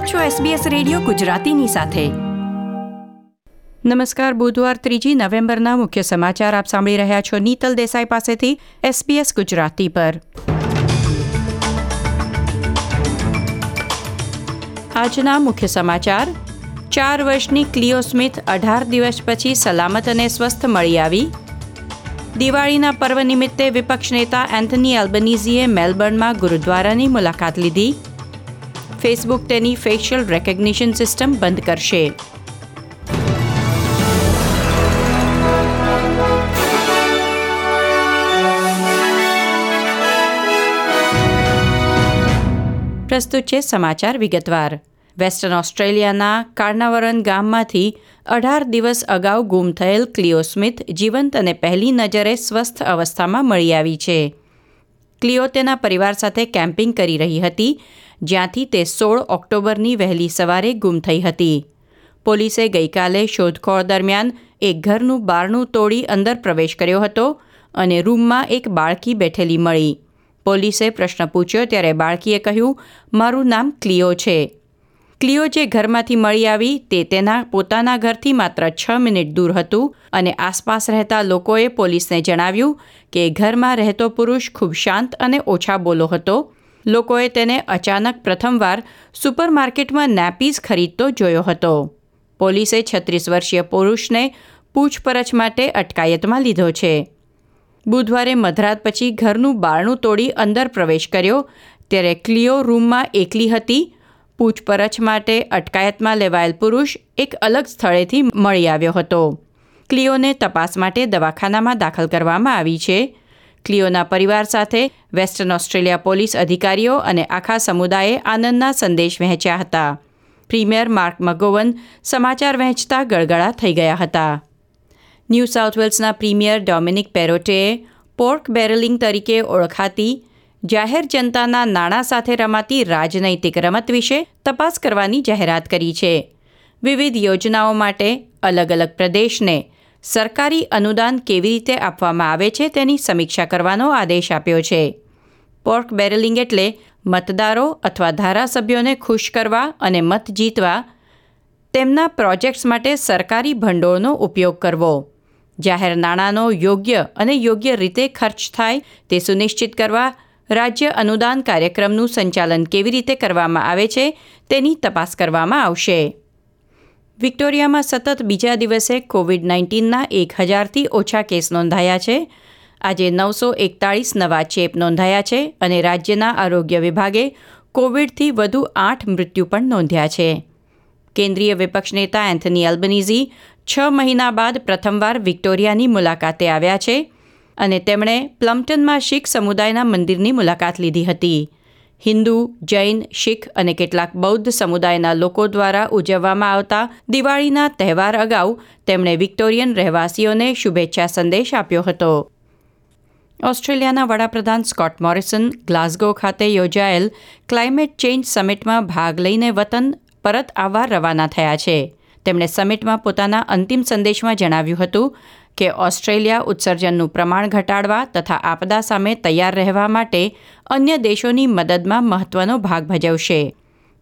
આપ છો SBS radio ગુજરાતીની સાથે. નમસ્કાર, બુધવાર ત્રીજી નવેમ્બરના મુખ્ય સમાચાર આપ સાંભળી રહ્યા છો નીતલ દેસાઈ પાસેથી SBS ગુજરાતી પર. આજના મુખ્ય સમાચાર, ચાર વર્ષની ક્લિયો સ્મિથ અઢાર દિવસ પછી સલામત અને સ્વસ્થ મળી આવી. દિવાળીના પર્વ નિમિત્તે વિપક્ષ નેતા એન્થની એલ્બનીઝીએ મેલબર્નમાં ગુરુદ્વારાની મુલાકાત લીધી. ફેસબુક તેની ફેશિયલ રેકગ્નિશન સિસ્ટમ બંધ કરશે. પ્રસ્તુત છે સમાચાર વિગતવાર. વેસ્ટર્ન ઓસ્ટ્રેલિયાના કાર્નાવરન ગામમાંથી અઢાર દિવસ અગાઉ ગુમ થયેલ ક્લિયો સ્મિથ જીવંત અને પહેલી નજરે સ્વસ્થ અવસ્થામાં મળી આવી છે. ક્લિયો તેના પરિવાર સાથે કેમ્પિંગ કરી રહી હતી, જ્યાંથી તે સોળ ઓક્ટોબરની વહેલી સવારે ગુમ થઈ હતી. પોલીસે ગઈકાલે શોધખોળ દરમિયાન એક ઘરનું બારણું તોડી અંદર પ્રવેશ કર્યો હતો અને રૂમમાં એક બાળકી બેઠેલી મળી. પોલીસે પ્રશ્ન પૂછ્યો, ત્યારે બાળકીએ કહ્યું, મારું નામ ક્લિયો છે. ક્લિયો જે ઘરમાંથી મળી આવી તે તેના પોતાના ઘરથી માત્ર છ મિનિટ દૂર હતું અને આસપાસ રહેતા લોકોએ પોલીસને જણાવ્યું કે ઘરમાં રહેતો પુરુષ ખૂબ શાંત અને ઓછા બોલો હતો. લોકોએ તેને અચાનક પ્રથમવાર સુપરમાર્કેટમાં નેપીઝ ખરીદતો જોયો હતો. પોલીસે છત્રીસ વર્ષીય પુરુષને પૂછપરછ માટે અટકાયતમાં લીધો છે. બુધવારે મધરાત પછી ઘરનું બારણું તોડી અંદર પ્રવેશ કર્યો. ત્યારે ક્લિયો રૂમમાં એકલી હતી પૂછપરછ માટે અટકાયતમાં લેવાયેલ પુરુષ એક અલગ સ્થળેથી મળી આવ્યો હતો. ક્લિયોને તપાસ માટે દવાખાનામાં દાખલ કરવામાં આવી છે. ક્લિયોના પરિવાર સાથે વેસ્ટર્ન ઓસ્ટ્રેલિયા પોલીસ અધિકારીઓ અને આખા સમુદાયે આનંદના સંદેશ વહેંચ્યા હતા. પ્રીમિયર માર્ક મગોવન સમાચાર વહેંચતા ગળગળા થઈ ગયા હતા. ન્યૂ સાઉથ વેલ્સના પ્રીમિયર ડોમિનિક પેરોટેએ પોર્ક બેરલિંગ તરીકે ઓળખાતી જાહેર જનતાના નાણાં સાથે રમાતી રાજનૈતિક રમત વિશે તપાસ કરવાની જાહેરાત કરી છે. વિવિધ યોજનાઓ માટે અલગ અલગ પ્રદેશને સરકારી અનુદાન કેવી રીતે આપવામાં આવે છે તેની સમીક્ષા કરવાનો આદેશ આપ્યો છે. પોર્ક બેરલિંગ એટલે મતદારો અથવા ધારાસભ્યોને ખુશ કરવા અને મત જીતવા તેમના પ્રોજેક્ટ્સ માટે સરકારી ભંડોળનો ઉપયોગ કરવો. જાહેર નાણાંનો યોગ્ય અને યોગ્ય રીતે ખર્ચ થાય તે સુનિશ્ચિત કરવા રાજ્ય અનુદાન કાર્યક્રમનું સંચાલન કેવી રીતે કરવામાં આવે છે તેની તપાસ કરવામાં આવશે. વિક્ટોરિયામાં સતત બીજા દિવસે કોવિડ નાઇન્ટીનના એક હજારથી ઓછા કેસ નોંધાયા છે. આજે નવસો એકતાળીસ નવા ચેપ નોંધાયા છે અને રાજ્યના આરોગ્ય વિભાગે કોવિડથી વધુ આઠ મૃત્યુ પણ નોંધ્યા છે. કેન્દ્રીય વિપક્ષ નેતા એન્થની એલ્બનીઝી છ મહિના બાદ પ્રથમવાર વિક્ટોરિયાની મુલાકાતે આવ્યા છે. અને તેમણે પ્લમ્પટનમાં શીખ સમુદાયના મંદિરની મુલાકાત લીધી હતી. હિન્દુ, જૈન, શીખ અને કેટલાક બૌદ્ધ સમુદાયના લોકો દ્વારા ઉજવવામાં આવતા દિવાળીના તહેવાર અગાઉ તેમણે વિક્ટોરિયન રહેવાસીઓને શુભેચ્છા સંદેશ આપ્યો હતો. ઓસ્ટ્રેલિયાના વડાપ્રધાન સ્કોટ મોરિસન ગ્લાસ્ગો ખાતે યોજાયેલ ક્લાઇમેટ ચેન્જ સમિટમાં ભાગ લઈને વતન પરત આવવા રવાના થયા છે. તેમણે સમિટમાં પોતાના અંતિમ સંદેશમાં જણાવ્યું હતું કે ઓસ્ટ્રેલિયા ઉત્સર્જનનું પ્રમાણ ઘટાડવા તથા આપદા સામે તૈયાર રહેવા માટે અન્ય દેશોની મદદમાં મહત્વનો ભાગ ભજવશે.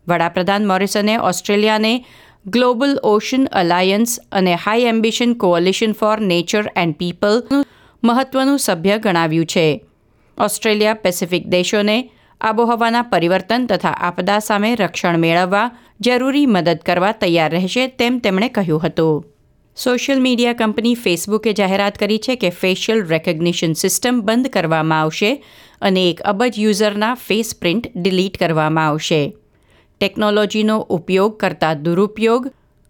વડાપ્રધાન મોરિસને ઓસ્ટ્રેલિયાને ગ્લોબલ ઓશન અલાયન્સ અને High Ambition Coalition for Nature and પીપલનું મહત્વનું સભ્ય ગણાવ્યું છે. ઓસ્ટ્રેલિયા પેસિફિક દેશોને આબોહવાના પરિવર્તન તથા આપદા સામે રક્ષણ મેળવવા જરૂરી મદદ કરવા તૈયાર રહેશે તેમ તેમણે કહ્યું હતું. સોશિયલ મીડિયા કંપની ફેસબુકે જાહેરાત કરી છે કે ફેશિયલ રેકગ્નિશન સિસ્ટમ બંધ કરવામાં આવશે અને એક અબજ યુઝરના ફેસ પ્રિન્ટ ડિલીટ કરવામાં આવશે. ટેકનોલોજીનો ઉપયોગ કરતા દુરુપયોગ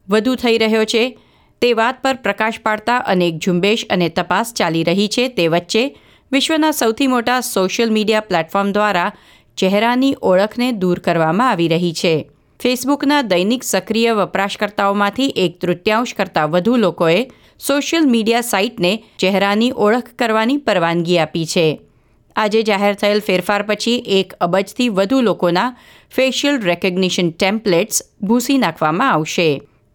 વધુ થઈ રહ્યો છે. તે વાત પર પ્રકાશ પાડતા અનેક ઝુંબેશ અને તપાસ ચાલી રહી છે. તે વચ્ચે વિશ્વના સૌથી મોટા સોશિયલ મીડિયા પ્લેટફોર્મ દ્વારા ચહેરાની ઓળખને દૂર કરવામાં આવી રહી છે. ફેસબુકના દૈનિક સક્રિય વપરાશકર્તાઓમાંથી એક તૃતીયાંશ કરતાં વધુ લોકોએ સોશિયલ મીડિયા સાઇટને ચહેરાની ઓળખ કરવાની પરવાનગી આપી છે. આજે જાહેર થયેલ ફેરફાર પછી એક અબજથી વધુ લોકોના ફેશિયલ રેકગ્નિશન ટેમ્પલેટ્સ ભૂસી નાખવામાં આવશે.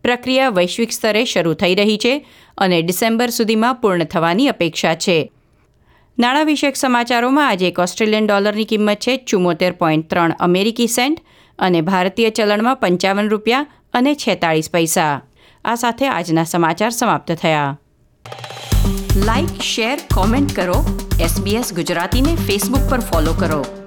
પ્રક્રિયા વૈશ્વિક સ્તરે શરૂ થઈ રહી છે અને ડિસેમ્બર સુધીમાં પૂર્ણ થવાની અપેક્ષા છે. નાણાં વિષયક સમાચારોમાં આજે એક ઓસ્ટ્રેલિયન ડોલરની કિંમત છે ચુમ્મોતેર પોઈન્ટ ત્રણ અમેરિકી સેન્ટ અને ભારતીય ચલણમાં પંચાવન રૂપિયા અને છેતાળીસ પૈસા. આ સાથે આજના સમાચાર સમાપ્ત થયા. લાઇક શેર, કોમેન્ટ કરો. એસબીએસ ગુજરાતીને ફેસબુક પર ફોલો કરો.